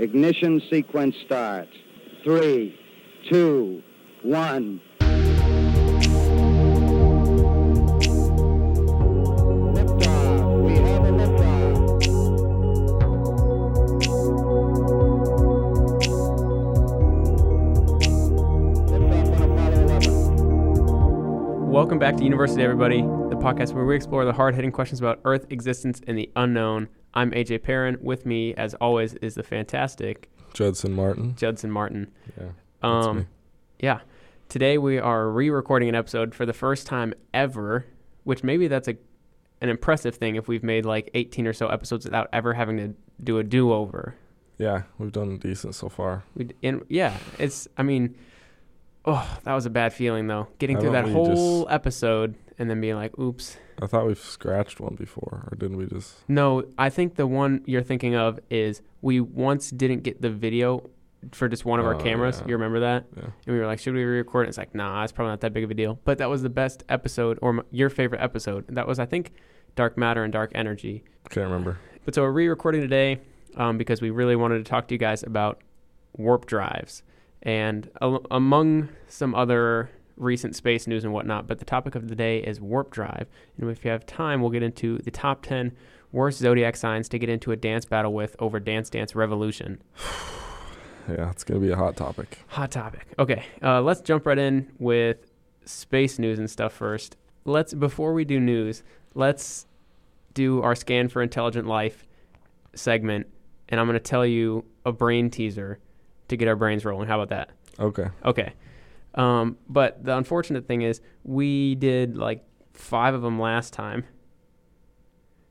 Ignition sequence starts. Three, two, one. Liftoff. We have a liftoff. Liftoff on Apollo 11. Welcome back to University, everybody, the podcast where we explore the hard hitting questions about Earth, existence, and the unknown. I'm AJ Perrin. With me, as always, is the fantastic Judson Martin. Judson Martin. Yeah. Um, yeah. Today we are re-recording an episode for the first time ever, which maybe that's a an impressive thing if we've made like 18 or so episodes without ever having to do a do-over. Yeah, we've done decent so far. We and yeah, it's I mean, oh, that was a bad feeling though. Getting How through that whole episode and then being like, "Oops." I thought we've scratched one before, or didn't we just? No, I think the one you're thinking of is we once didn't get the video for just one of our Oh, cameras. yeah. You remember that? Yeah. And we were like, should we re-record? it? It's like, nah, it's probably not that big of a deal. But that was the best episode, or m- your favorite episode. That was, I think, Dark Matter and Dark Energy. Can't remember. But so we're re-recording today um, because we really wanted to talk to you guys about warp drives and al- among some other recent space news and whatnot. But the topic of the day is warp drive, and if you have time, we'll get into the top ten worst zodiac signs to get into a dance battle with over Dance Dance Revolution. Yeah, it's gonna be a hot topic. Hot topic. Okay, uh, let's jump right in with space news and stuff first. Let's before we do news, let's do our scan for intelligent life segment, and I'm going to tell you a brain teaser to get our brains rolling. How about that? Okay. Okay. Um, but the unfortunate thing is, we did like five of them last time,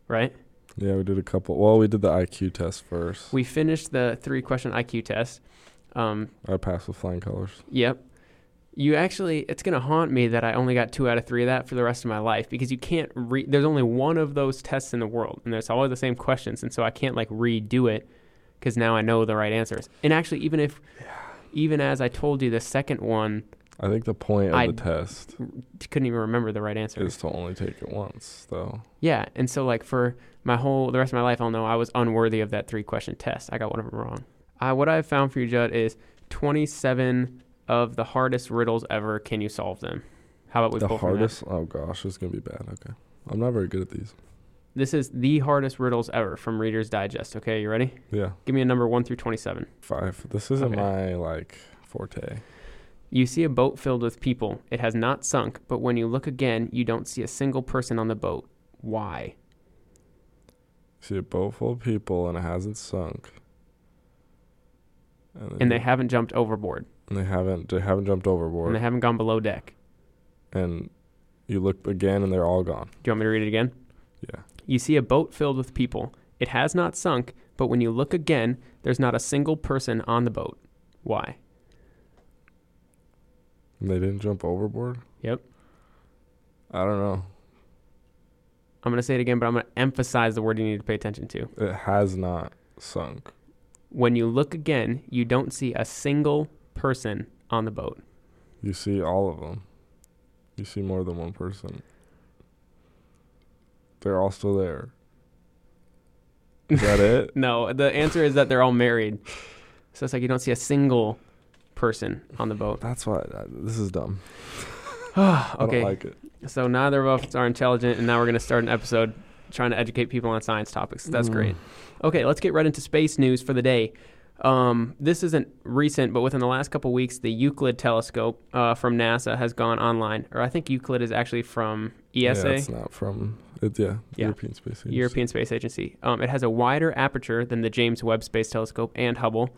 right? Yeah, we did a couple. Well, we did the IQ test first. We finished the three question IQ test. Um, I passed with flying colors. Yep. You actually, it's going to haunt me that I only got two out of three of that for the rest of my life because you can't read, there's only one of those tests in the world and there's always the same questions. And so I can't like redo it because now I know the right answers. And actually, even if, even as I told you the second one, I think the point of I- the test couldn't even remember the right answer. is to only take it once, though. Yeah. And so, like, for my whole, the rest of my life, I'll know I was unworthy of that three question test. I got one of them wrong. Uh, what I've found for you, Judd, is 27 of the hardest riddles ever. Can you solve them? How about we the pull from that? hardest. Oh gosh, this is gonna be bad. Okay, I'm not very good at these. This is the hardest riddles ever from Reader's Digest. Okay, you ready? Yeah, Give me a number one through 27. five. This isn't Okay. my like forte. You see a boat filled with people. It has not sunk, but when you look again, you don't see a single person on the boat. Why? See a boat full of people and it hasn't sunk. then And they haven't jumped overboard, and they haven't they haven't jumped overboard. and they haven't gone below deck. and you look again and they're all gone. Do you want me to read it again? Yeah. You see a boat filled with people. It has not sunk, but when you look again, there's not a single person on the boat. Why? They didn't jump overboard? Yep. I don't know. I'm going to say it again, but I'm going to emphasize the word you need to pay attention to. It has not sunk. When you look again, you don't see a single person on the boat. You see all of them. You see more than one person. They're all still there. Is that it? No, the answer is that they're all married. So it's like you don't see a single person on the boat. That's why uh, this is dumb. I okay. don't like it. So neither of us are intelligent, and now we're going to start an episode trying to educate people on science topics. That's Mm. great. Okay, let's get right into space news for the day. Um, this isn't recent, but within the last couple weeks, the Euclid telescope uh, from NASA has gone online. Or I think Euclid is actually from ESA. Yeah, it's not from it. Yeah, Yeah. European Space Agency. European Space Agency. Um, it has a wider aperture than the James Webb Space Telescope and Hubble,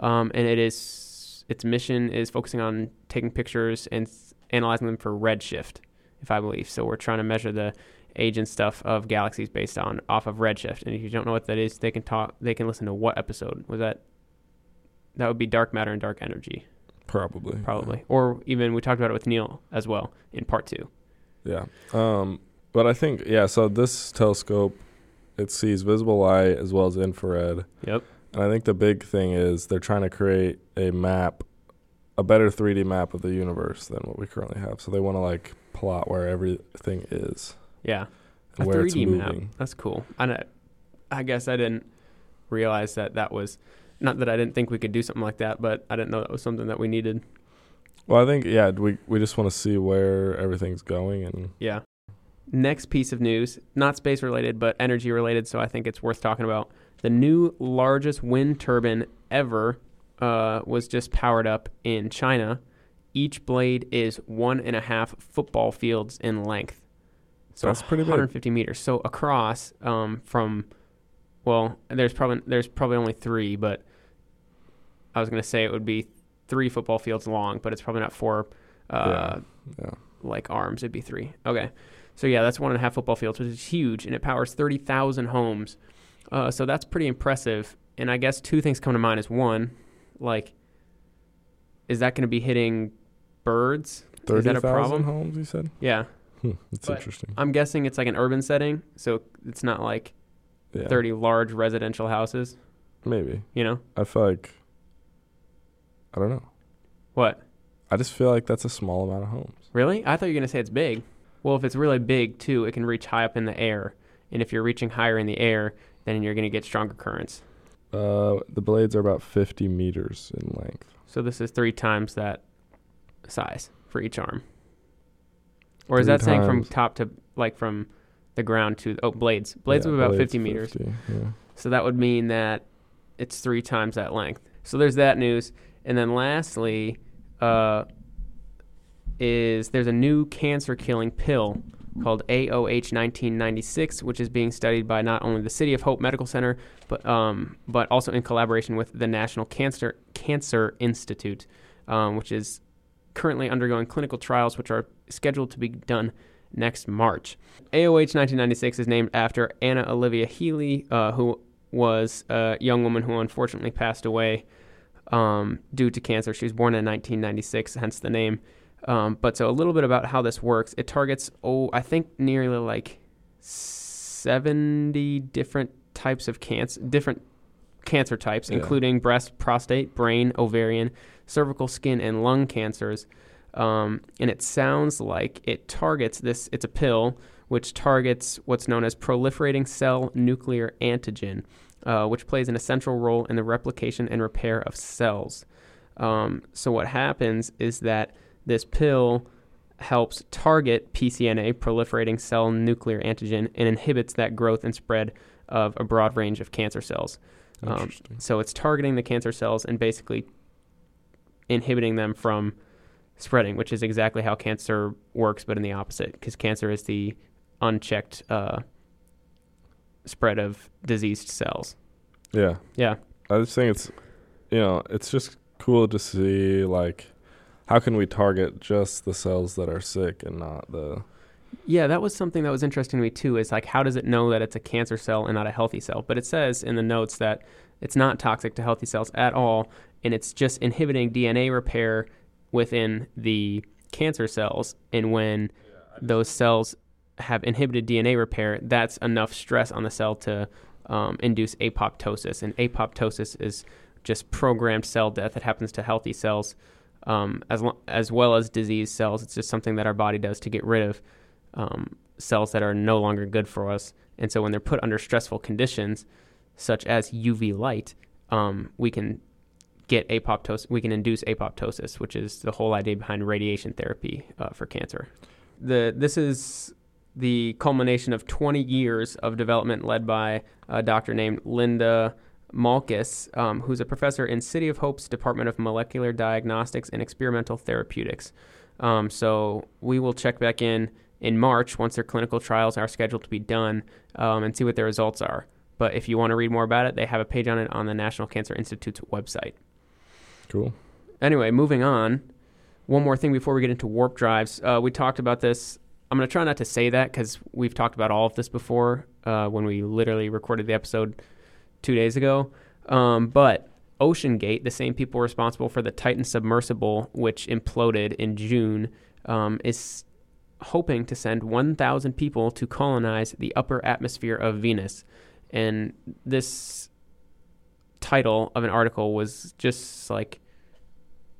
um, and it is its mission is focusing on taking pictures and s- analyzing them for redshift, if I believe. So we're trying to measure the age and stuff of galaxies based on off of redshift. And if you don't know what that is, they can talk. They can listen to what episode was that? That would be dark matter and dark energy, Probably. probably, or even we talked about it with Neil as well in part two. Yeah. Um, but I think yeah. So this telescope, it sees visible light as well as infrared, Yep. and I think the big thing is they're trying to create a map, a better 3D map of the universe than what we currently have. So they want to like plot where everything is Yeah. and a where 3D it's moving. map. That's cool. I, I guess I didn't realize that that was Not that I didn't think we could do something like that, but I didn't know that was something that we needed. Well, I think yeah, we we just want to see where everything's going and Yeah. Next piece of news, not space related, but energy related, so I think it's worth talking about. The new largest wind turbine ever uh, was just powered up in China. Each blade is one and a half football fields in length. So That's pretty big. 150 meters. So across um, from, well, there's probably there's probably only three, but I was gonna say it would be three football fields long, but it's probably not four. Uh, yeah. Like arms, it'd be three. Okay. So yeah, that's one and a half football fields, which is huge, and it powers thirty thousand homes. Uh, so that's pretty impressive. And I guess two things come to mind is one, like, is that going to be hitting birds? Is Thirty that a problem? homes. You said. Yeah, Hmm, that's But- interesting. I'm guessing it's like an urban setting, so it's not like Yeah. thirty large residential houses. Maybe. You know I feel like. I don't know. what? I just feel like that's a small amount of homes. Really? I thought you were going to say it's big. Well, if it's really big too, it can reach high up in the air, and if you're reaching higher in the air, then you're going to get stronger currents. Uh, the blades are about 50 meters in length. So this is three times that size for each arm. Or is Three that saying from top to like from the ground to oh blades? Blades Yeah, of about blades 50 meters. 50, yeah. So that would mean that it's three times that length. So there's that news. And then lastly, uh, is there's a new cancer killing pill called AOH 1996, which is being studied by not only the City of Hope Medical Center, but um, but also in collaboration with the National Cancer Cancer Institute, um, which is currently undergoing clinical trials, which are scheduled to be done next March. AOH 1996 is named after Anna Olivia Healy, uh, who was a young woman who unfortunately passed away um, due to cancer. She was born in 1996, hence the name. Um, but so a little bit about how this works. It targets, oh, I think nearly like 70 different types of cancer, different cancer types, Yeah. including breast, prostate, brain, ovarian, cervical, skin, and lung cancers. Um, and it sounds like it targets this. It's a pill which targets what's known as proliferating cell nuclear antigen, uh, which plays an essential role in the replication and repair of cells. Um, so what happens is that this pill helps target PCNA, proliferating cell nuclear antigen, and inhibits that growth and spread of a broad range of cancer cells. Um, so it's targeting the cancer cells and basically inhibiting them from spreading, which is exactly how cancer works, but in the opposite, because cancer is the unchecked uh, spread of diseased cells. yeah. Yeah. I just think it's, you know, it's just cool to see, like, how can we target just the cells that are sick and not the. Yeah, that was something that was interesting to me too. Is like, how does it know that it's a cancer cell and not a healthy cell? But it says in the notes that it's not toxic to healthy cells at all, and it's just inhibiting DNA repair within the cancer cells. And when those cells have inhibited DNA repair, that's enough stress on the cell to um, induce apoptosis. And apoptosis is just programmed cell death that happens to healthy cells, um, as as well as disease cells. It's just something that our body does to get rid of um, cells that are no longer good for us. And so when they're put under stressful conditions, such as UV light, um, we can get apoptosis. We can induce apoptosis, which is the whole idea behind radiation therapy uh, for cancer. The this is the culmination of 20 years of development led by a doctor named Linda Malkas, um, who's a professor in City of Hope's Department of Molecular Diagnostics and Experimental Therapeutics. Um, so we will check back in in March once their clinical trials are scheduled to be done um, and see what their results are. But if you want to read more about it, they have a page on it on the National Cancer Institute's website. Cool. Anyway, moving on. One more thing before we get into warp drives. Uh, we talked about this. I'm going to try not to say that because we've talked about all of this before uh, when we literally recorded the episode two days ago. Um, but OceanGate, the same people responsible for the Titan submersible, which imploded in June, um, is hoping to send 1,000 people to colonize the upper atmosphere of Venus. And this title of an article was just like,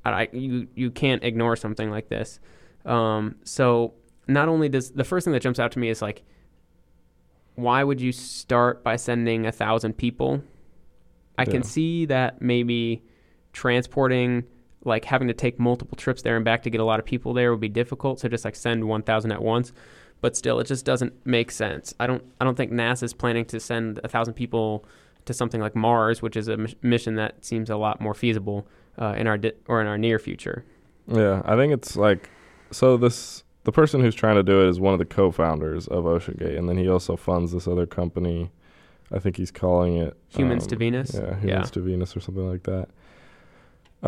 I, you you can't ignore something like this. Um, so not only does the first thing that jumps out to me is like, why would you start by sending a thousand people? I Yeah. can see that maybe transporting, like having to take multiple trips there and back to get a lot of people there would be difficult. So just like send 1,000 at once. But still, it just doesn't make sense. I don't. I don't think NASA's planning to send a thousand people to something like Mars, which is a mission that seems a lot more feasible uh, in our di- or in our near future. Yeah, I think it's like so this the person who's trying to do it is one of the co-founders of OceanGate and then he also funds this other company. I think he's calling it Humans to um, Venus. Yeah, humans Yeah. to Venus or something like that.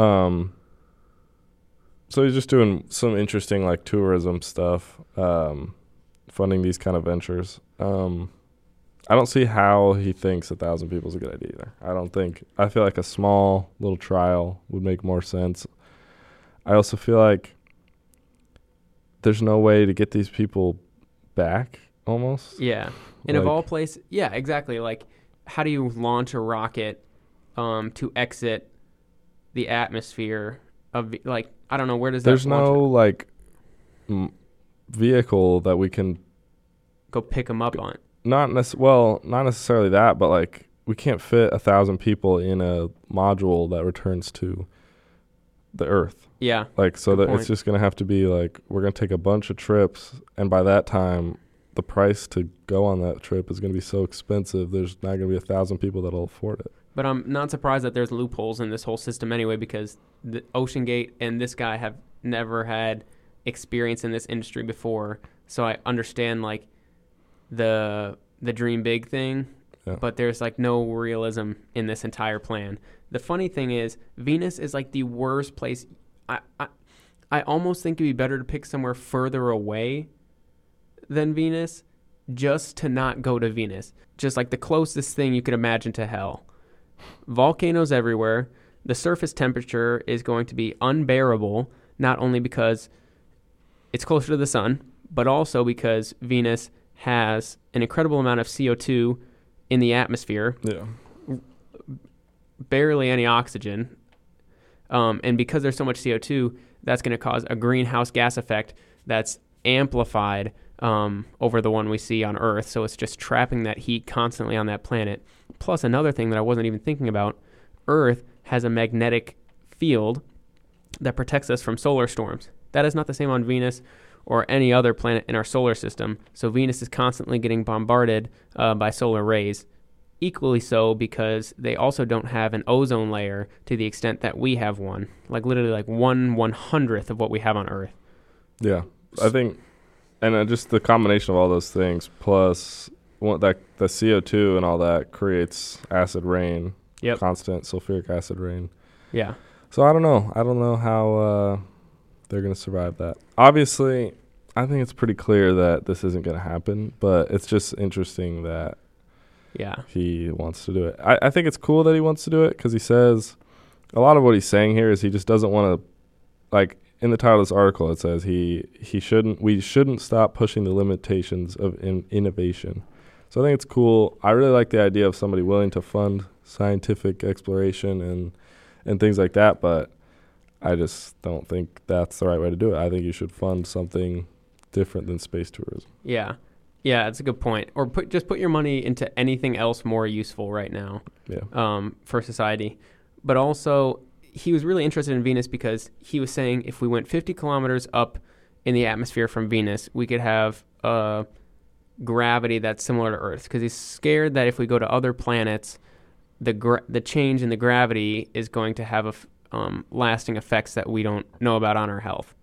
Um so he's just doing some interesting like tourism stuff, um funding these kind of ventures. Um I don't see how he thinks a thousand people is a good idea either. I don't think I feel like a small little trial would make more sense. I also feel like there's no way to get these people back almost. Yeah. And of Like- all places, yeah, exactly. Like, how do you launch a rocket um, to exit the atmosphere of like I don't know where does that There's launch no like m- vehicle that we can go pick them up on? not nec- well, not necessarily that, but like we can't fit a thousand people in a module that returns to the Earth. Yeah, Like so Good that point. it's just gonna have to be like we're gonna take a bunch of trips, and by that time, the price to go on that trip is gonna be so expensive. There's not gonna be a thousand people that'll afford it. but I'm not surprised that there's loopholes in this whole system anyway because the OceanGate and this guy have never had experience in this industry before, so I understand like the the dream big thing, Yeah. but there's like no realism in this entire plan. The funny thing is, Venus is like the worst place. I I, I almost think it'd be better to pick somewhere further away than Venus, just to not go to Venus. Just like the closest thing you could imagine to hell. Volcanoes everywhere. The surface temperature is going to be unbearable, not only because it's closer to the sun, but also because Venus has an incredible amount of CO2 in the atmosphere, Yeah. barely any oxygen. Um, and because there's so much CO2, that's going to cause a greenhouse gas effect that's amplified um, over the one we see on Earth. So it's just trapping that heat constantly on that planet. Plus, another thing that I wasn't even thinking about Earth has a magnetic field that protects us from solar storms. That is not the same on Venus or any other planet in our solar system. So Venus is constantly getting bombarded uh, by solar rays. Equally so because they also don't have an ozone layer to the extent that we have one, like literally like one one hundredth of what we have on Earth. Yeah, I think, and uh, just the combination of all those things plus that the CO two and all that creates acid rain. Yep. Constant sulfuric acid rain. Yeah, So I don't know. I don't know how uh, they're gonna survive that. Obviously, I think it's pretty clear that this isn't gonna happen. But it's just interesting that yeah, he wants to do it. I, I think it's cool that he wants to do it because he says a lot of what he's saying here is he just doesn't want to like in the title of this article it says he he shouldn't we shouldn't stop pushing the limitations of in, innovation. So I think it's cool. I really like the idea of somebody willing to fund scientific exploration and and things like that, but I just don't think that's the right way to do it. I think you should fund something different than space tourism. yeah, yeah. That's a good point. Or put just put your money into anything else more useful right now. Yeah. um, for society. But also, he was really interested in Venus because he was saying if we went 50 kilometers up in the atmosphere from Venus, we could have uh, gravity that's similar to Earth. Because he's scared that if we go to other planets, the gra- the change in the gravity is going to have a f- um, lasting effects that we don't know about on our health.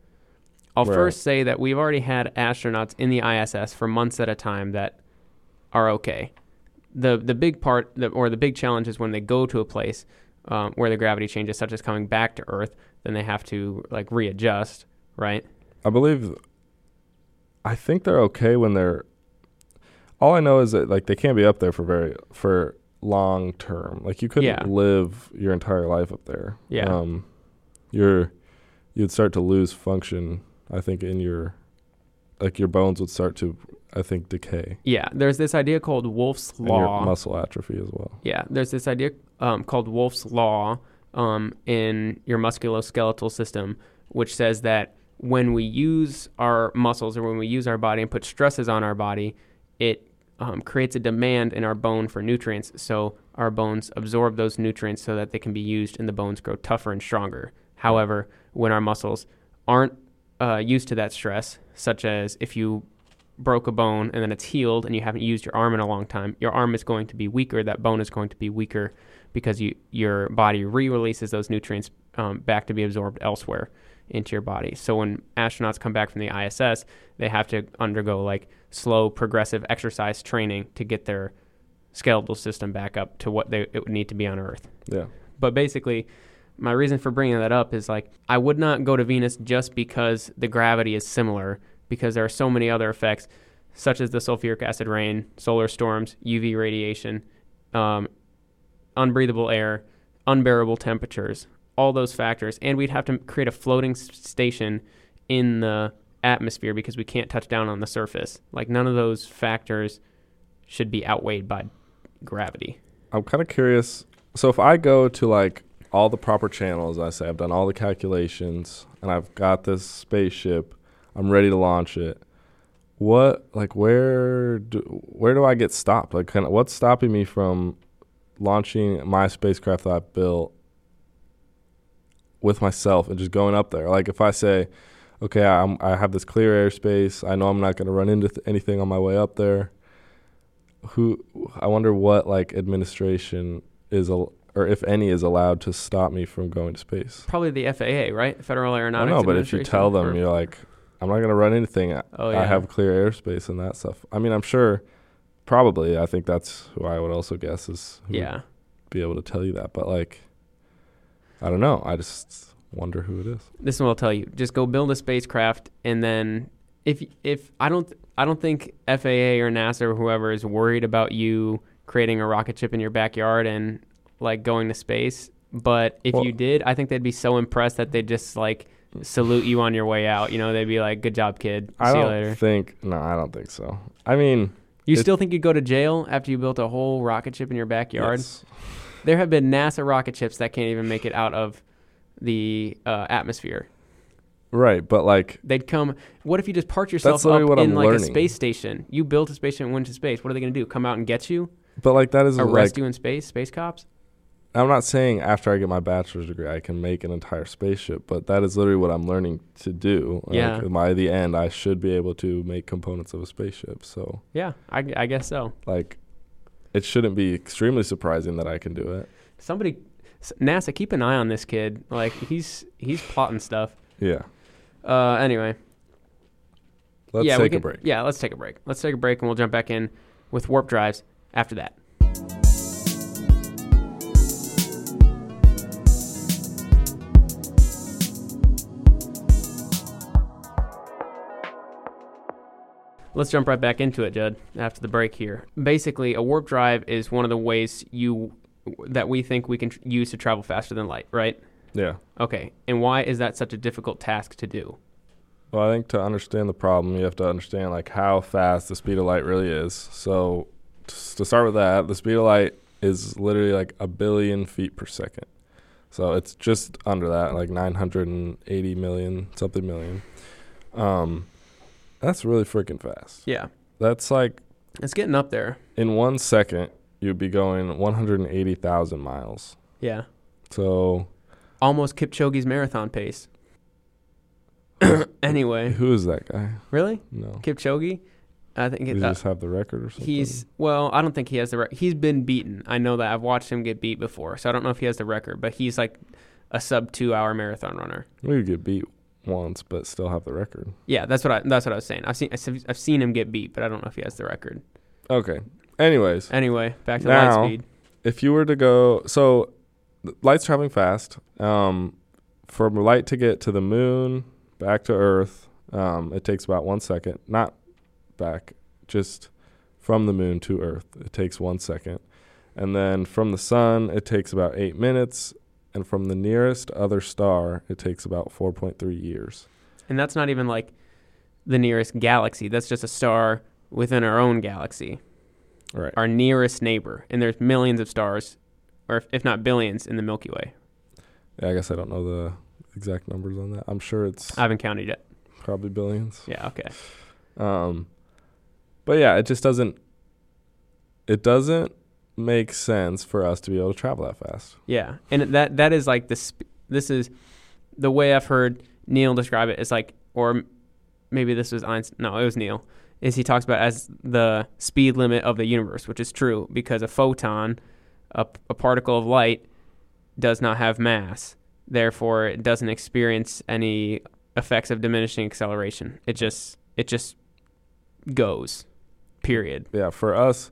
I'll Right. first say that we've already had astronauts in the ISS for months at a time that are okay. The the big part the, or the big challenge is when they go to a place um, where the gravity changes, such as coming back to Earth, then they have to like readjust, right? I believe. I think they're okay when they're. All I know is that like they can't be up there for very for long term. Like you couldn't Yeah. live your entire life up there. Yeah. Um, you're you'd start to lose function. I think in your, like your bones would start to, I think, decay. Yeah, there's this idea called your law. muscle atrophy as well. Yeah, there's this idea um, called Wolff's Law um, in your musculoskeletal system, which says that when we use our muscles or when we use our body and put stresses on our body, it um, creates a demand in our bone for nutrients. So our bones absorb those nutrients so that they can be used and the bones grow tougher and stronger. However, when our muscles aren't uh, used to that stress, such as if you broke a bone and then it's healed and you haven't used your arm in a long time, your arm is going to be weaker. That bone is going to be weaker because you your body re-releases those nutrients um, back to be absorbed elsewhere into your body. So when astronauts come back from the ISS, they have to undergo like slow progressive exercise training to get their skeletal system back up to what they it would need to be on Earth. Yeah. But basically, my reason for bringing that up is like I would not go to Venus just because the gravity is similar, because there are so many other effects, such as the sulfuric acid rain, solar storms, UV radiation, um, unbreathable air, unbearable temperatures, all those factors, and we'd have to create a floating station in the atmosphere because we can't touch down on the surface. Like none of those factors should be outweighed by gravity. I'm kind of curious. So if I go to like all the proper channels, I say I've done all the calculations and I've got this spaceship, I'm ready to launch it. What like where do where do I get stopped? Like kind of what's stopping me from launching my spacecraft that I've built with myself and just going up there? Like if I say, okay, I'm, I have this clear airspace, I know I'm not going to run into th- anything on my way up there who I wonder what like administration is al- or if any is allowed to stop me from going to space. Probably the FAA, right? Federal I Aeronautics. don't know, but if you tell them or- you're like, I'm not gonna run anything. I- oh I have clear airspace and that stuff. I mean, I'm sure, probably. I think that's who I would also guess is who would yeah. be able to tell you that. But like, I don't know. I just wonder who it is. This one will tell you. Just go build a spacecraft, and then if if I don't I don't think FAA or NASA or whoever is worried about you creating a rocket ship in your backyard and like going to space. But if Well- you did, I think they'd be so impressed that they'd just like salute you on your way out. You know, they'd be like, "Good job, kid. I See you don't later." think. No, I don't think so. I mean, You still think you'd go to jail after you built a whole rocket ship in your backyard? yes. There have been NASA rocket ships that can't even make it out of the uh, atmosphere. right? But like, They'd come. What if you just parked yourself up in I'm like a space station? You built a spaceship station, went to space. What are they going to do? Come out and get you? but like that is Arrest like you in space? Space cops? I'm not saying after I get my bachelor's degree I can make an entire spaceship, but that is literally what I'm learning to do. Like, Yeah. by the end, I should be able to make components of a spaceship. So, Yeah, I, I guess so. like, it shouldn't be extremely surprising that I can do it. Somebody, NASA, keep an eye on this kid. Like he's he's plotting stuff. Yeah. Uh, anyway, Let's yeah, take a break. Yeah, let's take a break. Let's take a break, and we'll jump back in with warp drives after that. Let's jump right back into it, Judd, after the break here. Basically, a warp drive is one of the ways you that we think we can tr- use to travel faster than light, right? Yeah. Okay. And why is that such a difficult task to do? Well, I think to understand the problem, you have to understand like how fast the speed of light really is. So, t- to start with that, the speed of light is literally like a billion feet per second. So it's just under that, like 980 million something million. Um, that's really freaking fast. Yeah. That's like It's getting up there. in one second you'd be going 180,000 miles. Yeah. So Almost Kipchoge's marathon pace. anyway, who is that guy? really? No, Kipchoge? I think it, he uh, just have the record or something? he's well. I don't think he has the. record. he's been beaten. I know that. I've watched him get beat before, so I don't know if he has the record. But he's like a sub two hour marathon runner. we could get beat once, but still have the record. Yeah, that's what I. That's what I was saying. I've seen. I've seen him get beat, but I don't know if he has the record. Okay. Anyways, Anyway, back to Now- light speed. if you were to go, so light's traveling fast. Um, for light to get to the moon, back to Earth, um, it takes about one second. Not back, just from the moon to Earth. It takes one second. And then from the sun, it takes about eight minutes. And from the nearest other star, it takes about 4.3 years. And that's not even like the nearest galaxy. That's just a star within our own galaxy. Right. our nearest neighbor, and there's millions of stars, or if, if not billions, in the Milky Way. Yeah, I guess I don't know the exact numbers on that. I'm sure it's I haven't counted yet. probably billions. Yeah, okay. Um, but yeah, it just doesn't. It doesn't make sense for us to be able to travel that fast. Yeah, and that that is like the sp- this is the way I've heard Neil describe it. It's like, or maybe this was Einstein. No, it was Neil. Is he talks about as the speed limit of the universe, which is true because a photon, a, a particle of light, does not have mass. Therefore, it doesn't experience any effects of diminishing acceleration. It just it just goes. Period. Yeah, for us,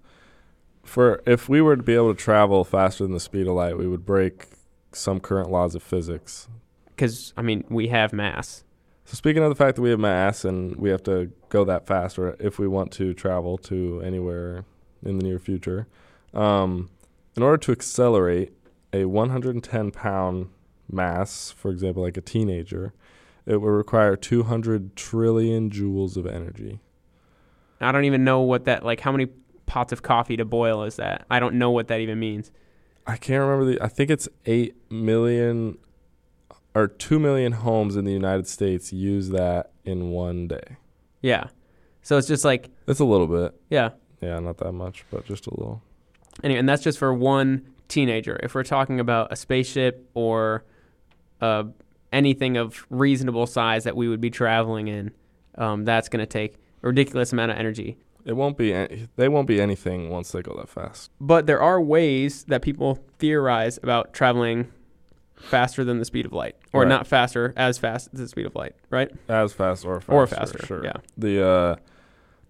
for if we were to be able to travel faster than the speed of light, we would break some current laws of physics. Because I mean, we have mass. So speaking of the fact that we have mass and we have to go that fast, or if we want to travel to anywhere in the near future, um, in order to accelerate a 110 pound mass, for example, like a teenager, it would require 200 trillion joules of energy. I don't even know what that like. How many pots of coffee to boil is that? I don't know what that even means. I can't remember the. I think it's eight million or two million homes in the United States use that in one day. Yeah. So it's just like It's a little bit. yeah. Yeah, not that much, but just a little. Anyway, and that's just for one teenager. If we're talking about a spaceship or uh, anything of reasonable size that we would be traveling in, um, that's going to take a ridiculous amount of energy. It won't be. Any, they won't be anything once they go that fast. But there are ways that people theorize about traveling faster than the speed of light, or Right. not faster, as fast as the speed of light, right? As fast or faster. Or faster, Sure. yeah. The uh,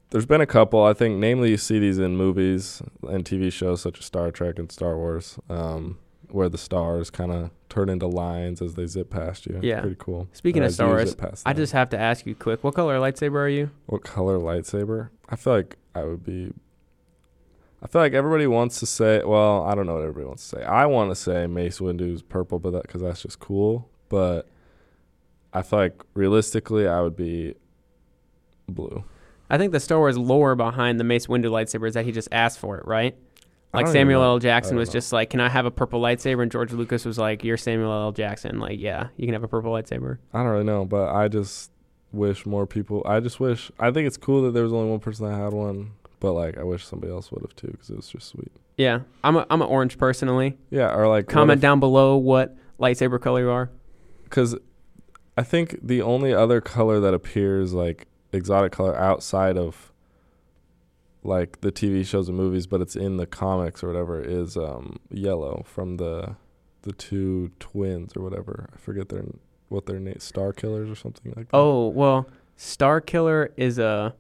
there's been a couple. I think, namely, you see these in movies and TV shows such as Star Trek and Star Wars, um, where the stars kind of turn into lines as they zip past you. Yeah. Pretty cool. Speaking Or of as Star you Wars, zip past I just have to ask you quick: what color lightsaber are you? What color lightsaber? I feel like I would be. I feel like everybody wants to say. Well, I don't know what everybody wants to say. I want to say Mace Windu's purple, but that because that's just cool. But I feel like realistically, I would be blue. I think the Star Wars lore behind the Mace Windu lightsaber is that he just asked for it, right? Like Samuel L. Jackson was know. just like, "Can I have a purple lightsaber?" And George Lucas was like, "You're Samuel L. Jackson." Like, yeah, you can have a purple lightsaber. I don't really know, but I just wish more people. I just wish. I think it's cool that there was only one person that had one, but like I wish somebody else would have too because it was just sweet. Yeah, I'm a I'm an orange personally. Yeah, or like Comment down below what lightsaber color you are. because I think the only other color that appears like exotic color outside of like the TV shows and movies, but it's in the comics or whatever, is um, yellow from the the two twins or whatever. I forget their what their name, Star Killers or something like that. Oh well, Star Killer is a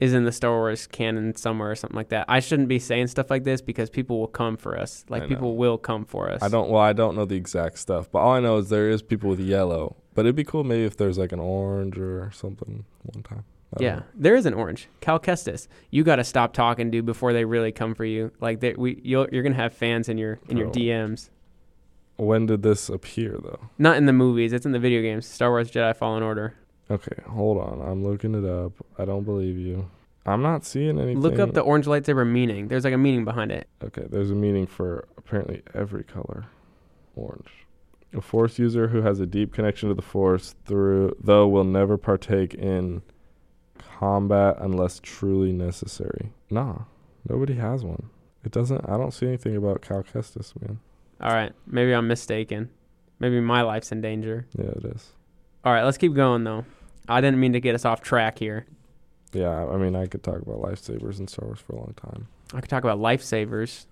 is in the Star Wars canon somewhere or something like that. I shouldn't be saying stuff like this because people will come for us. Like people will come for us. I don't. Well, I don't know the exact stuff, but all I know is there is people with yellow. But it'd be cool maybe if there's like an orange or something one time. Yeah, uh-huh. there is an orange. Cal Kestis. You got to stop talking, dude, before they really come for you. Like they, we, you'll, you're gonna have fans in your in your oh. Bro. DMs. When did this appear though? Not in the movies. It's in the video games. Star Wars Jedi Fallen Order. Okay, hold on. I'm looking it up. I don't believe you. I'm not seeing anything. Look up the orange lightsaber meaning. There's like a meaning behind it. Okay, there's a meaning for apparently every color. Orange. A force user who has a deep connection to the force through though will never partake in combat unless truly necessary. Nah. Nobody has one. It doesn't I don't see anything about Cal Kestis, man. All right, maybe I'm mistaken. Maybe my life's in danger. Yeah, it is. All right, let's keep going though. I didn't mean to get us off track here. Yeah, I mean I could talk about lifesavers and Star Wars for a long time. I could talk about lifesavers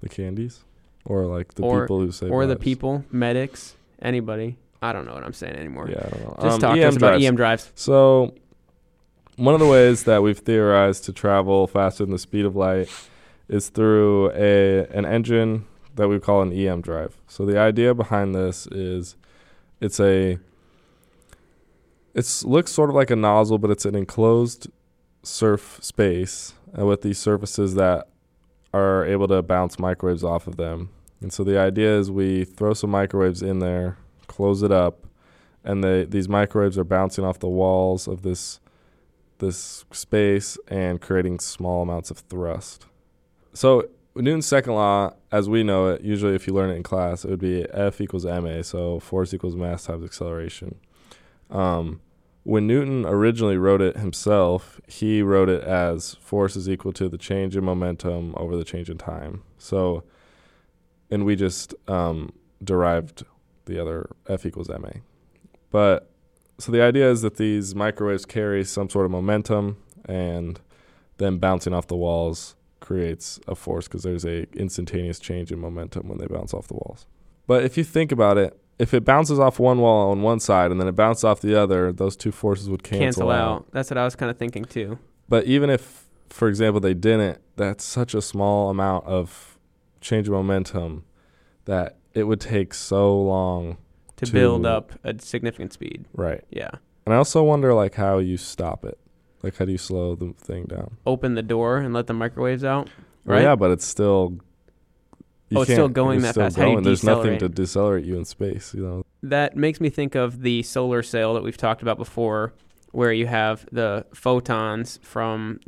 The candies? Or like the Or- people who save or the people, medics, anybody. I don't know what I'm saying anymore. Yeah, I don't know. Just Um, talk to EM us about. EM drives. So, one of the ways that we've theorized to travel faster than the speed of light is through a an engine that we call an EM drive. So the idea behind this is it's a it's looks sort of like a nozzle, but it's an enclosed surf space with these surfaces that are able to bounce microwaves off of them. And so the idea is we throw some microwaves in there, close it up, and the these microwaves are bouncing off the walls of this this space and creating small amounts of thrust. So Newton's second law, as we know it, usually if you learn it in class, it would be F equals ma, so force equals mass times acceleration. Um, when Newton originally wrote it himself, he wrote it as force is equal to the change in momentum over the change in time. So, and we just um, derived the other F equals ma. But so the idea is that these microwaves carry some sort of momentum, and then bouncing off the walls creates a force because there's a instantaneous change in momentum when they bounce off the walls. But if you think about it, if it bounces off one wall on one side and then it bounces off the other, those two forces would cancel, Cancel out. That's what I was kind of thinking too. But even if, for example, they didn't, that's such a small amount of change of momentum that it would take so long. To, To- build up a significant speed. Right. Yeah. And I also wonder like how you stop it. Like how do you slow the thing down? Open the door and let the microwaves out. Well, Right? yeah, but it's still. you Oh, it's still going that still fast. How do you There's nothing to decelerate you in space. You know. That makes me think of the solar sail that we've talked about before, where you have the photons from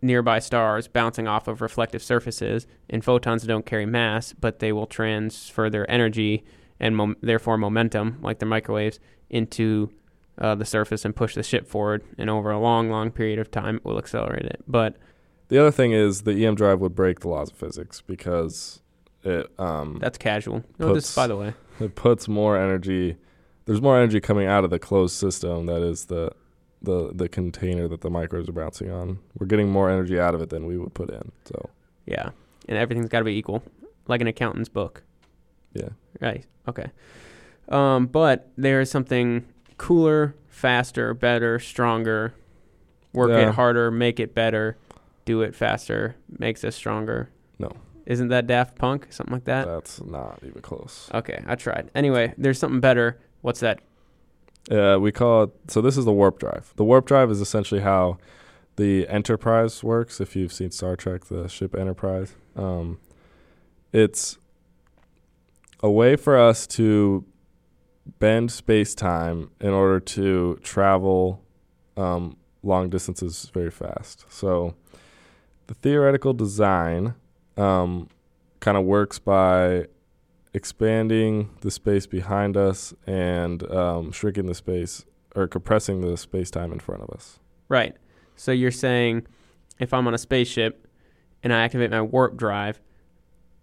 nearby stars bouncing off of reflective surfaces, and photons don't carry mass, but they will transfer their energy and mom- therefore momentum, like the microwaves, into uh, the surface and push the ship forward. And over a long, long period of time, it will accelerate it. But The other thing is the EM drive would break the laws of physics because it um that's casual. No, this by the way. it puts more energy. There's more energy coming out of the closed system that is the the the container that the microwaves are bouncing on. We're getting more energy out of it than we would put in. So Yeah. And everything's got to be equal, like an accountant's book. Yeah, Right. Okay. Um, but there's something cooler, faster, better, stronger. Work Yeah. it harder, make it better, do it faster, makes us stronger. No. Isn't that Daft Punk? Something like that? that's not even close. Okay, I tried. Anyway, there's something better. What's that? Uh, we call it. So this is the warp drive. The warp drive is essentially how the Enterprise works. If you've seen Star Trek, the ship Enterprise, um, it's a way for us to bend space time in order to travel um, long distances very fast. So the theoretical design um, kind of works by expanding the space behind us and um, shrinking the space or compressing the space time in front of us. Right. So you're saying if I'm on a spaceship and I activate my warp drive,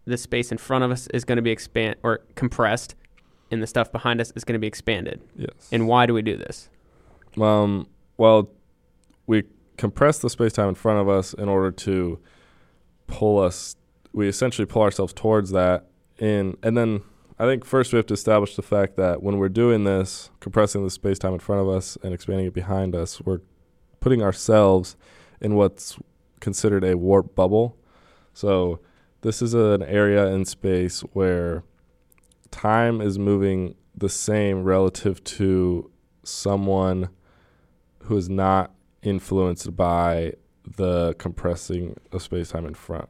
the space in front of us is going to be expand or compressed and the stuff behind us is going to be expanded. Yes. And why do we do this? Um, well, we compress the space time in front of us in order to pull us. We essentially pull ourselves towards that in, and then I think first we have to establish the fact that when we're doing this, compressing the space time in front of us and expanding it behind us, we're putting ourselves in what's considered a warp bubble. So this is an area in space where time is moving the same relative to someone who is not influenced by the compressing of space time in front.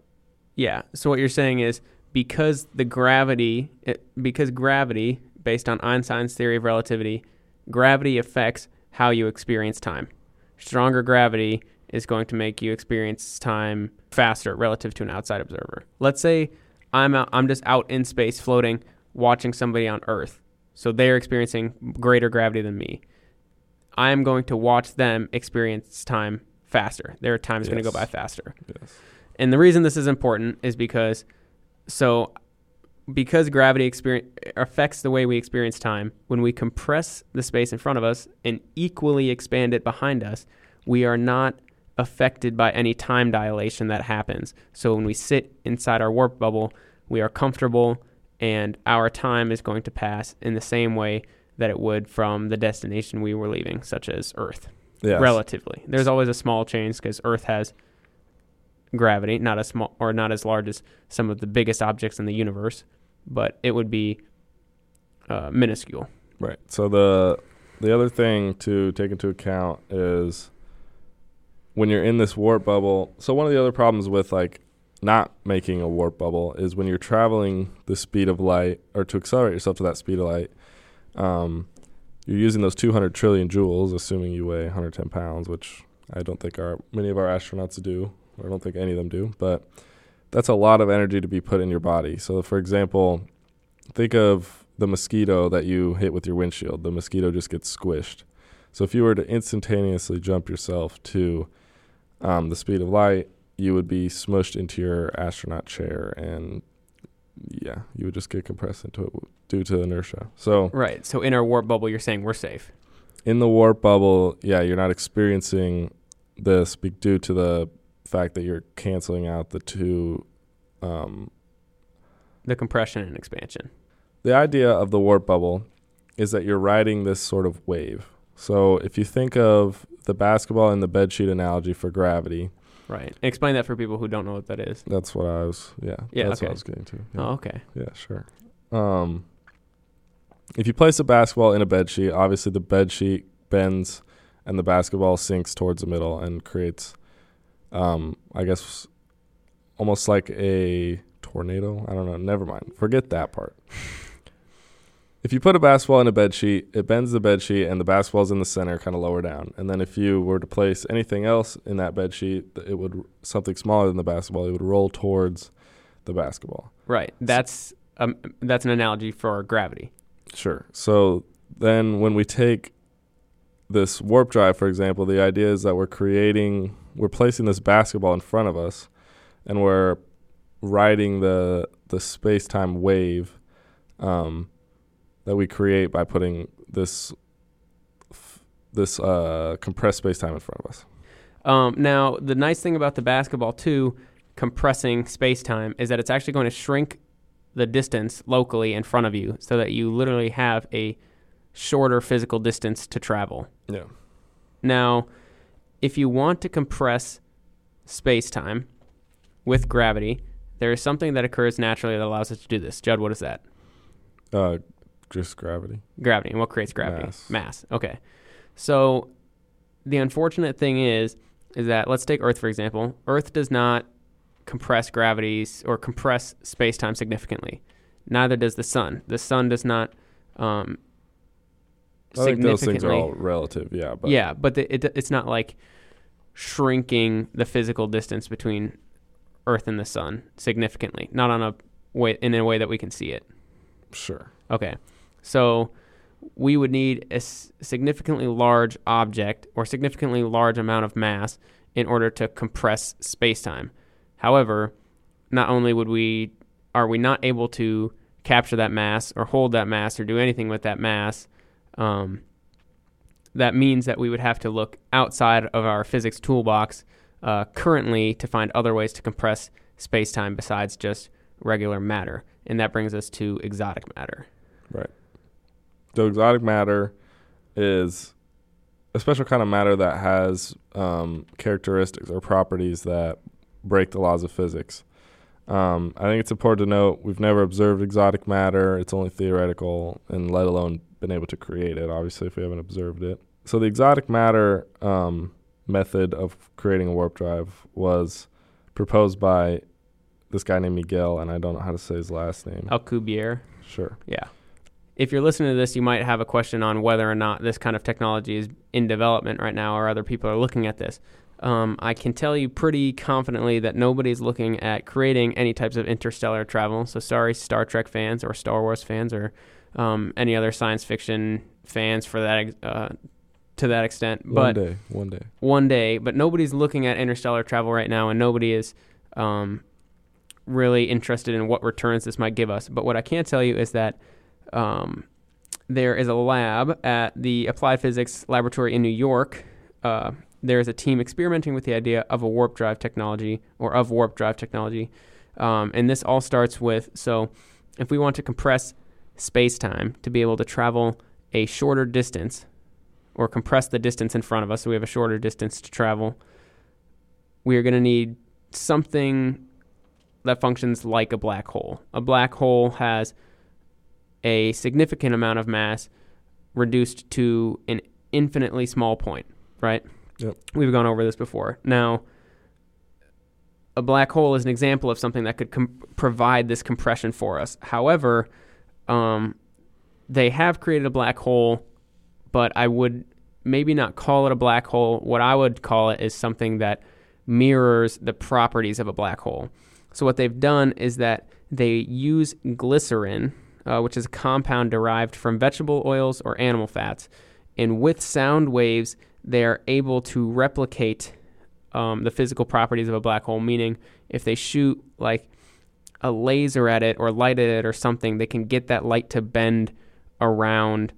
Yeah. So what you're saying is because the gravity, it, because gravity, based on Einstein's theory of relativity, gravity affects how you experience time. Stronger gravity is going to make you experience time faster relative to an outside observer. Let's say I'm out, I'm just out in space floating, watching somebody on Earth. So they're experiencing greater gravity than me. I am going to watch them experience time faster. Their time's going to go by faster. Yes. And the reason this is important is because so because gravity experience affects the way we experience time, when we compress the space in front of us and equally expand it behind us, we are not affected by any time dilation that happens. So when we sit inside our warp bubble, we are comfortable and our time is going to pass in the same way that it would from the destination we were leaving, such as Earth Yes. relatively. There's always a small change because Earth has gravity, not as small or not as large as some of the biggest objects in the universe, but it would be uh, minuscule. Right. So the the other thing to take into account is when you're in this warp bubble. So one of the other problems with like not making a warp bubble is when you're traveling the speed of light or to accelerate yourself to that speed of light. Um, you're using those 200 trillion joules, assuming you weigh 110 pounds, which I don't think our many of our astronauts do. I don't think any of them do, but that's a lot of energy to be put in your body. So, for example, think of the mosquito that you hit with your windshield. The mosquito just gets squished. So if you were to instantaneously jump yourself to um, the speed of light, you would be smushed into your astronaut chair, and yeah, you would just get compressed into it w- due to inertia. So Right. So in our warp bubble, you're saying we're safe. in the warp bubble, yeah, you're not experiencing this be- due to the fact that you're canceling out the two. Um, The compression and expansion. the idea of the warp bubble is that you're riding this sort of wave. So if you think of the basketball and the bedsheet analogy for gravity, Right. Explain that for people who don't know what that is. that's what I was. Yeah, Yeah, that's okay. what I was getting to. Yeah. Oh, okay. Yeah, sure. Um, if you place a basketball in a bed sheet, obviously the bed sheet bends and the basketball sinks towards the middle and creates, um, I guess, almost like a tornado. I don't know. Never mind. Forget that part. if you put a basketball in a bed sheet, it bends the bed sheet and the basketball's in the center, kind of lower down. And then if you were to place anything else in that bed sheet, it would something smaller than the basketball. It would roll towards the basketball. Right. That's um, that's an analogy for gravity. Sure. So then when we take this warp drive, for example, the idea is that we're creating, we're placing this basketball in front of us and we're riding the, the space time wave um, that we create by putting this, f- this uh, compressed space time in front of us. Um, now, the nice thing about the basketball too, compressing space time, is that it's actually going to shrink the distance locally in front of you, so that you literally have a shorter physical distance to travel. Yeah. Now, if you want to compress space time with gravity, there is something that occurs naturally that allows us to do this. Jud, what is that? Uh, just gravity. Gravity. And what creates gravity? Mass. Okay. So the unfortunate thing is, is that let's take Earth for example. Earth does not compress gravities or compress space time significantly. Neither does the sun. The sun does not um, I think those things are significantly- all relative. Yeah. But yeah, but the, it, it's not like shrinking the physical distance between Earth and the sun significantly. Not on a way in a way that we can see it. sure. Okay, so we would need a significantly large object or significantly large amount of mass in order to compress space-time. However, not only would we are we not able to capture that mass or hold that mass or do anything with that mass, um, that means that we would have to look outside of our physics toolbox uh, currently to find other ways to compress space-time besides just regular matter, and that brings us to exotic matter. So exotic matter is a special kind of matter that has um, characteristics or properties that break the laws of physics. Um, I think it's important to note we've never observed exotic matter. It's only theoretical, and let alone been able to create it. Obviously, if we haven't observed it. So the exotic matter um, method of creating a warp drive was proposed by this guy named Miguel, and I don't know how to say his last name. Alcubierre. Sure. Yeah. If you're listening to this, you might have a question on whether or not this kind of technology is in development right now or other people are looking at this. Um, I can tell you pretty confidently that nobody's looking at creating any types of interstellar travel. So sorry, Star Trek fans or Star Wars fans or um, any other science fiction fans for that uh, to that extent. one But day. One day. one day, but nobody's looking at interstellar travel right now, and nobody is um, really interested in what returns this might give us. But what I can tell you is that um, there is a lab at the Applied Physics Laboratory in New York. Uh, there is a team experimenting with the idea of a warp drive technology or of warp drive technology. Um, and this all starts with so if we want to compress space time to be able to travel a shorter distance or compress the distance in front of us so we have a shorter distance to travel, we are going to need something that functions like a black hole. A black hole has a significant amount of mass reduced to an infinitely small point, right? Yep. We've gone over this before. Now, a black hole is an example of something that could com- provide this compression for us. However, um, they have created a black hole, but I would maybe not call it a black hole. What I would call it is something that mirrors the properties of a black hole. So, what they've done is that they use glycerin, uh, which is a compound derived from vegetable oils or animal fats, and with sound waves, they are able to replicate um, the physical properties of a black hole. Meaning, if they shoot like a laser at it or light at it or something, they can get that light to bend around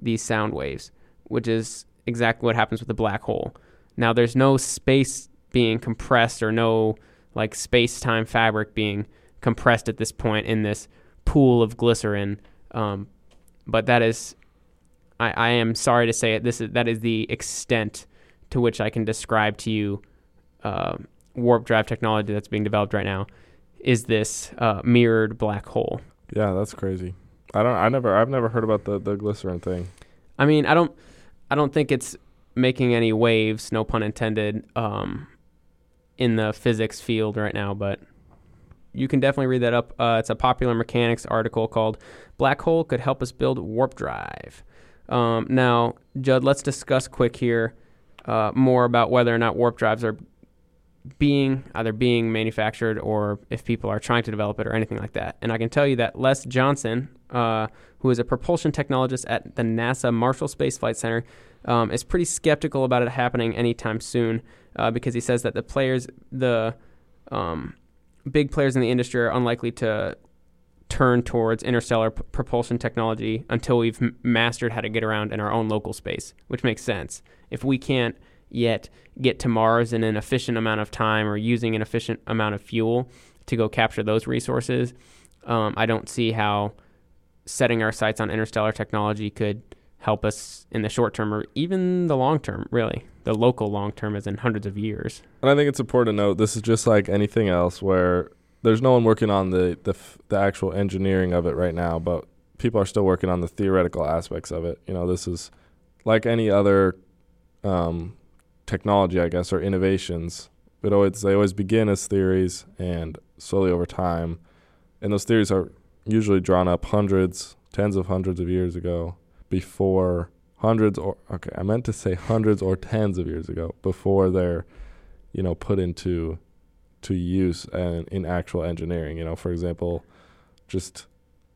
these sound waves, which is exactly what happens with a black hole. Now, there's no space being compressed or no like space time fabric being compressed at this point in this pool of glycerin. Um, but that is, I, I am sorry to say it, this is that is the extent to which I can describe to you uh, warp drive technology that's being developed right now. Is this uh, mirrored black hole? Yeah, that's crazy. I don't. I never. I've never heard about the the glycerin thing. I mean, I don't, I don't think it's making any waves, no pun intended, um, in the physics field right now. But you can definitely read that up. Uh, it's a popular mechanics article called "Black Hole Could Help Us Build Warp Drive." Um, now, Jud, let's discuss quick here uh, more about whether or not warp drives are being either being manufactured or if people are trying to develop it or anything like that. And I can tell you that Les Johnson, uh, who is a propulsion technologist at the NASA Marshall Space Flight Center, um, is pretty skeptical about it happening anytime soon uh, because he says that the players, the um, big players in the industry, are unlikely to turn towards interstellar p- propulsion technology until we've m- mastered how to get around in our own local space, which makes sense. If we can't yet get to Mars in an efficient amount of time or using an efficient amount of fuel to go capture those resources, um, I don't see how setting our sights on interstellar technology could help us in the short term or even the long term, really. The local long term is in hundreds of years. And I think it's important to note this is just like anything else where there's no one working on the the, f- the actual engineering of it right now, but people are still working on the theoretical aspects of it. You know, this is like any other um, technology, I guess, or innovations. It always they always begin as theories, and slowly over time, and those theories are usually drawn up hundreds, tens of hundreds of years ago, before hundreds or okay, I meant to say hundreds or tens of years ago before they're, you know, put into to use and in actual engineering. You know, for example, just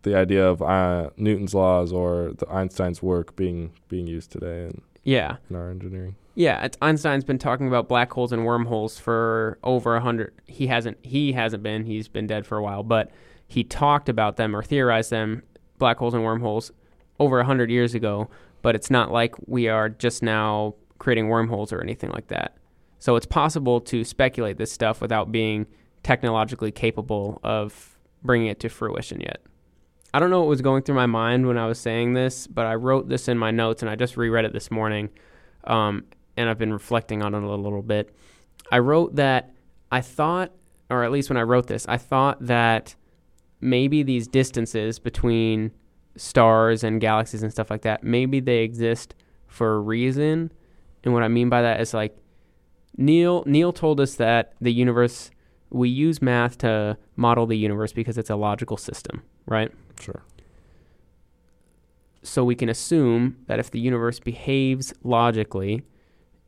the idea of uh, Newton's laws or the Einstein's work being being used today in, Yeah. in our engineering. Yeah, it's, Einstein's been talking about black holes and wormholes for over a hundred. He hasn't. He hasn't been. He's been dead for a while. But he talked about them or theorized them, black holes and wormholes, over a hundred years ago. But it's not like we are just now creating wormholes or anything like that. So it's possible to speculate this stuff without being technologically capable of bringing it to fruition yet. I don't know what was going through my mind when I was saying this, but I wrote this in my notes and I just reread it this morning. Um, and I've been reflecting on it a little bit. I wrote that I thought, or at least when I wrote this, I thought that maybe these distances between stars and galaxies and stuff like that, maybe they exist for a reason. And what I mean by that is like Neil Neil told us that the universe we use math to model the universe because it's a logical system, right? Sure. so we can assume that if the universe behaves logically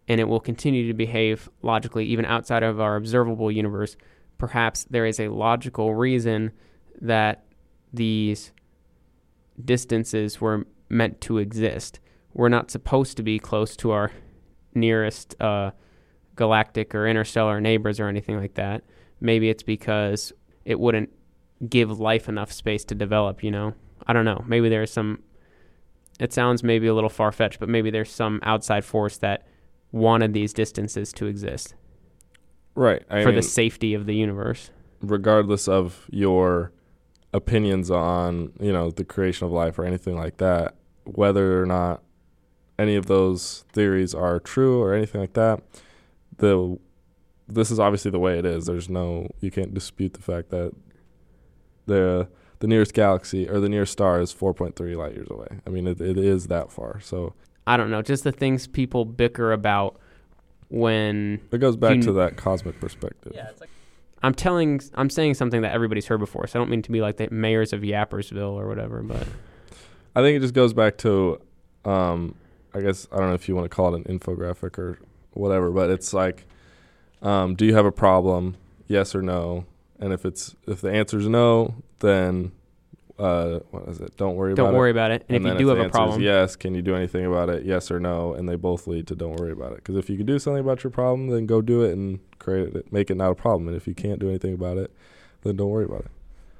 and it will continue to behave logically even outside of our observable universe, perhaps there is a logical reason that these distances were meant to exist. We're not supposed to be close to our nearest uh, galactic or interstellar neighbors or anything like that. Maybe it's because it wouldn't give life enough space to develop, you know? I don't know. Maybe there's some it sounds maybe a little far fetched, but maybe there's some outside force that wanted these distances to exist Right. I for mean, the safety of the universe. regardless of your opinions on you know the creation of life or anything like that, whether or not any of those theories are true or anything like that, the this is obviously the way it is. There's no you can't dispute the fact that the the nearest galaxy or the nearest star is 4.3 light years away. I mean, it, it is that far. So I don't know, just the things people bicker about when it goes back to that cosmic perspective. I'm telling I'm saying something that everybody's heard before. So I don't mean to be like the mayors of Yappersville or whatever, but I think it just goes back to, um, I guess I don't know if you want to call it an infographic or whatever, but it's like, um, do you have a problem? Yes or no? And if it's if the answer is no, then uh, what is it? Don't worry about it. Don't about worry it. about it. And, if you do the have a problem, yes, can you do anything about it? Yes or no, and they both lead to don't worry about it. Because if you can do something about your problem, then go do it and create it, make it not a problem. And if you can't do anything about it, then don't worry about it.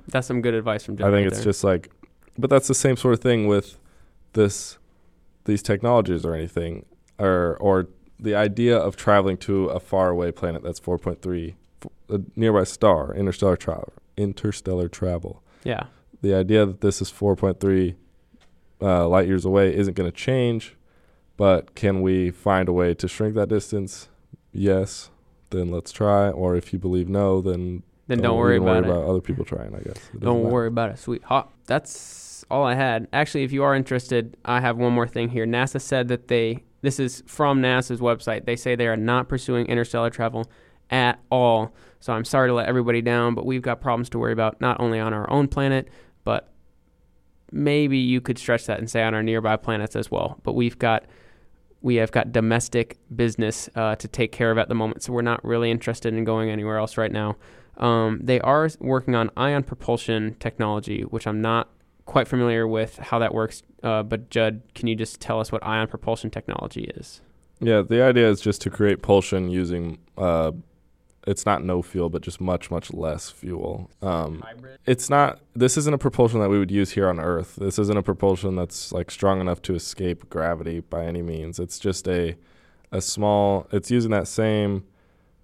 that's some good advice from John. I think right it's there. just like, but that's the same sort of thing with this, these technologies or anything, or or the idea of traveling to a faraway planet that's 4.3, f- a nearby star, interstellar travel, interstellar travel. yeah. The idea that this is 4.3 uh, light years away isn't going to change, but can we find a way to shrink that distance? Yes. Then let's try. Or if you believe no, then Then don't, worry even about it. about other people trying. I guess. Don't matter. worry about it, sweetheart. That's all I had. Actually, if you are interested, I have one more thing here. NASA said that they, this is from NASA's website, they say they are not pursuing interstellar travel at all. So I'm sorry to let everybody down, but we've got problems to worry about, not only on our own planet, but maybe you could stretch that and say on our nearby planets as well. But we've got. We have got domestic business uh, to take care of at the moment, so we're not really interested in going anywhere else right now. Um, they are working on ion propulsion technology, which I'm not quite familiar with how that works. Uh, but Jud, can you just tell us what ion propulsion technology is? Yeah, the idea is just to create propulsion using uh, it's not no fuel, but just much much less fuel. Um, it's not. This isn't a propulsion that we would use here on Earth. This isn't a propulsion that's like strong enough to escape gravity by any means. It's just a a small. It's using that same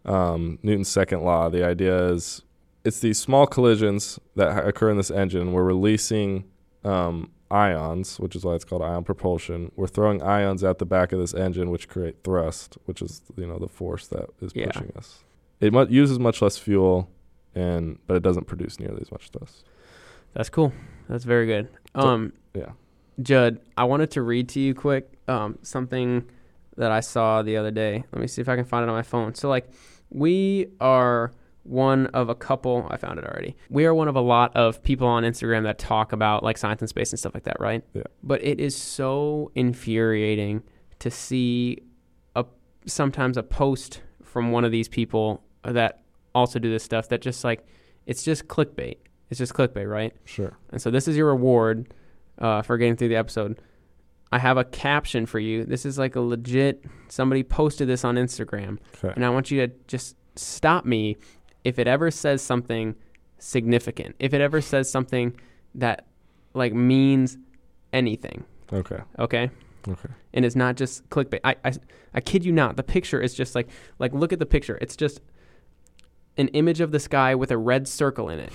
um, Newton's second law. The idea is it's these small collisions that occur in this engine. We're releasing um, ions, which is why it's called ion propulsion. We're throwing ions at the back of this engine, which create thrust, which is you know the force that is Yeah. pushing us. It mu- uses much less fuel, and but it doesn't produce nearly as much thrust. That's cool. That's very good. So- Um, Yeah. Jud, I wanted to read to you quick um, something that I saw the other day. Let me see if I can find it on my phone. So, like, we are one of a couple. I found it already. We are one of a lot of people on Instagram that talk about like science and space and stuff like that, right? Yeah. But it is so infuriating to see a sometimes a post from one of these people that also do this stuff that just like it's just clickbait. It's just clickbait, right? Sure. And so this is your reward uh, for getting through the episode. I have a caption for you. This is like a legit. Somebody posted this on Instagram, Okay. and I want you to just stop me if it ever says something significant. If it ever says something that like means anything. Okay. Okay. Okay. And it's not just clickbait. I, I I kid you not. The picture is just like like look at the picture. It's just an image of the sky with a red circle in it,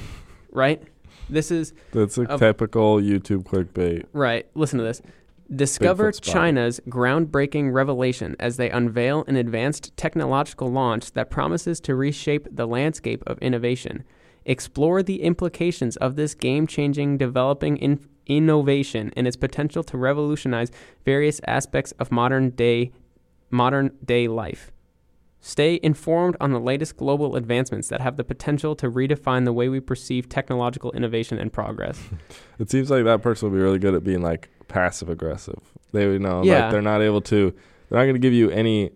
right? This is That's a Of- typical YouTube clickbait. Right. Listen to this. Discover China's groundbreaking revelation as they unveil an advanced technological launch that promises to reshape the landscape of innovation. Explore the implications of this game changing developing in- innovation and its potential to revolutionize various aspects of modern day modern day life. Stay informed on the latest global advancements that have the potential to redefine the way we perceive technological innovation and progress. It seems like that person would be really good at being like passive aggressive. They would know Yeah. like they're not able to they're not going to give you any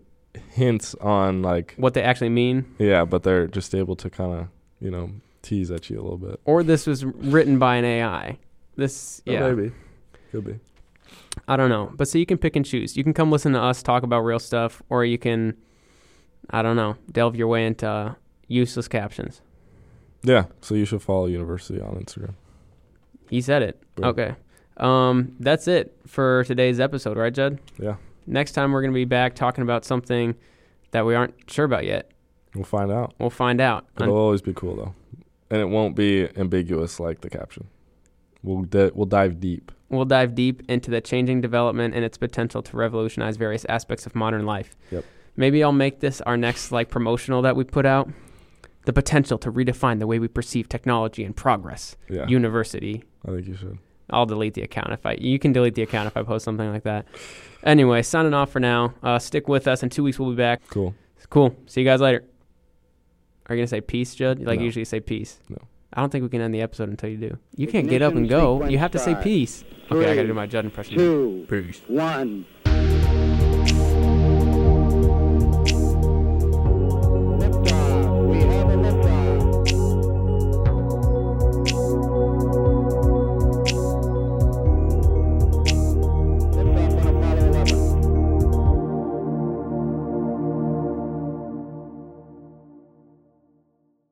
hints on like what they actually mean yeah, but they're just able to kind of, you know, tease at you a little bit. or this was written by an AI. This, Oh, yeah, maybe. Could be. I don't know. But so you can pick and choose. You can come listen to us talk about real stuff, or you can, I don't know, delve your way into uh, useless captions. Yeah, so you should follow University on Instagram. He said it. Boom. Okay. Um, that's it for today's episode, right, Jud? Yeah. Next time we're gonna be back talking about something that we aren't sure about yet. We'll find out. We'll find out. It'll always be cool though. And it won't be ambiguous like the caption. We'll di- we'll dive deep. We'll dive deep into the changing development and its potential to revolutionize various aspects of modern life. Yep. Maybe I'll make this our next like promotional that we put out. The potential to redefine the way we perceive technology and progress. Yeah. University. I think you should. I'll delete the account if I. You can delete the account if I post something like that. Anyway, signing off for now. Uh, stick with us. In two weeks we'll be back. Cool. Cool. See you guys later. Are you gonna say peace, Jud? Like No. you usually say peace. No. I don't think we can end the episode until you do. You can't get up and go. You have to say start. peace. Okay, I gotta do my Jud impression. Two, Peace. one,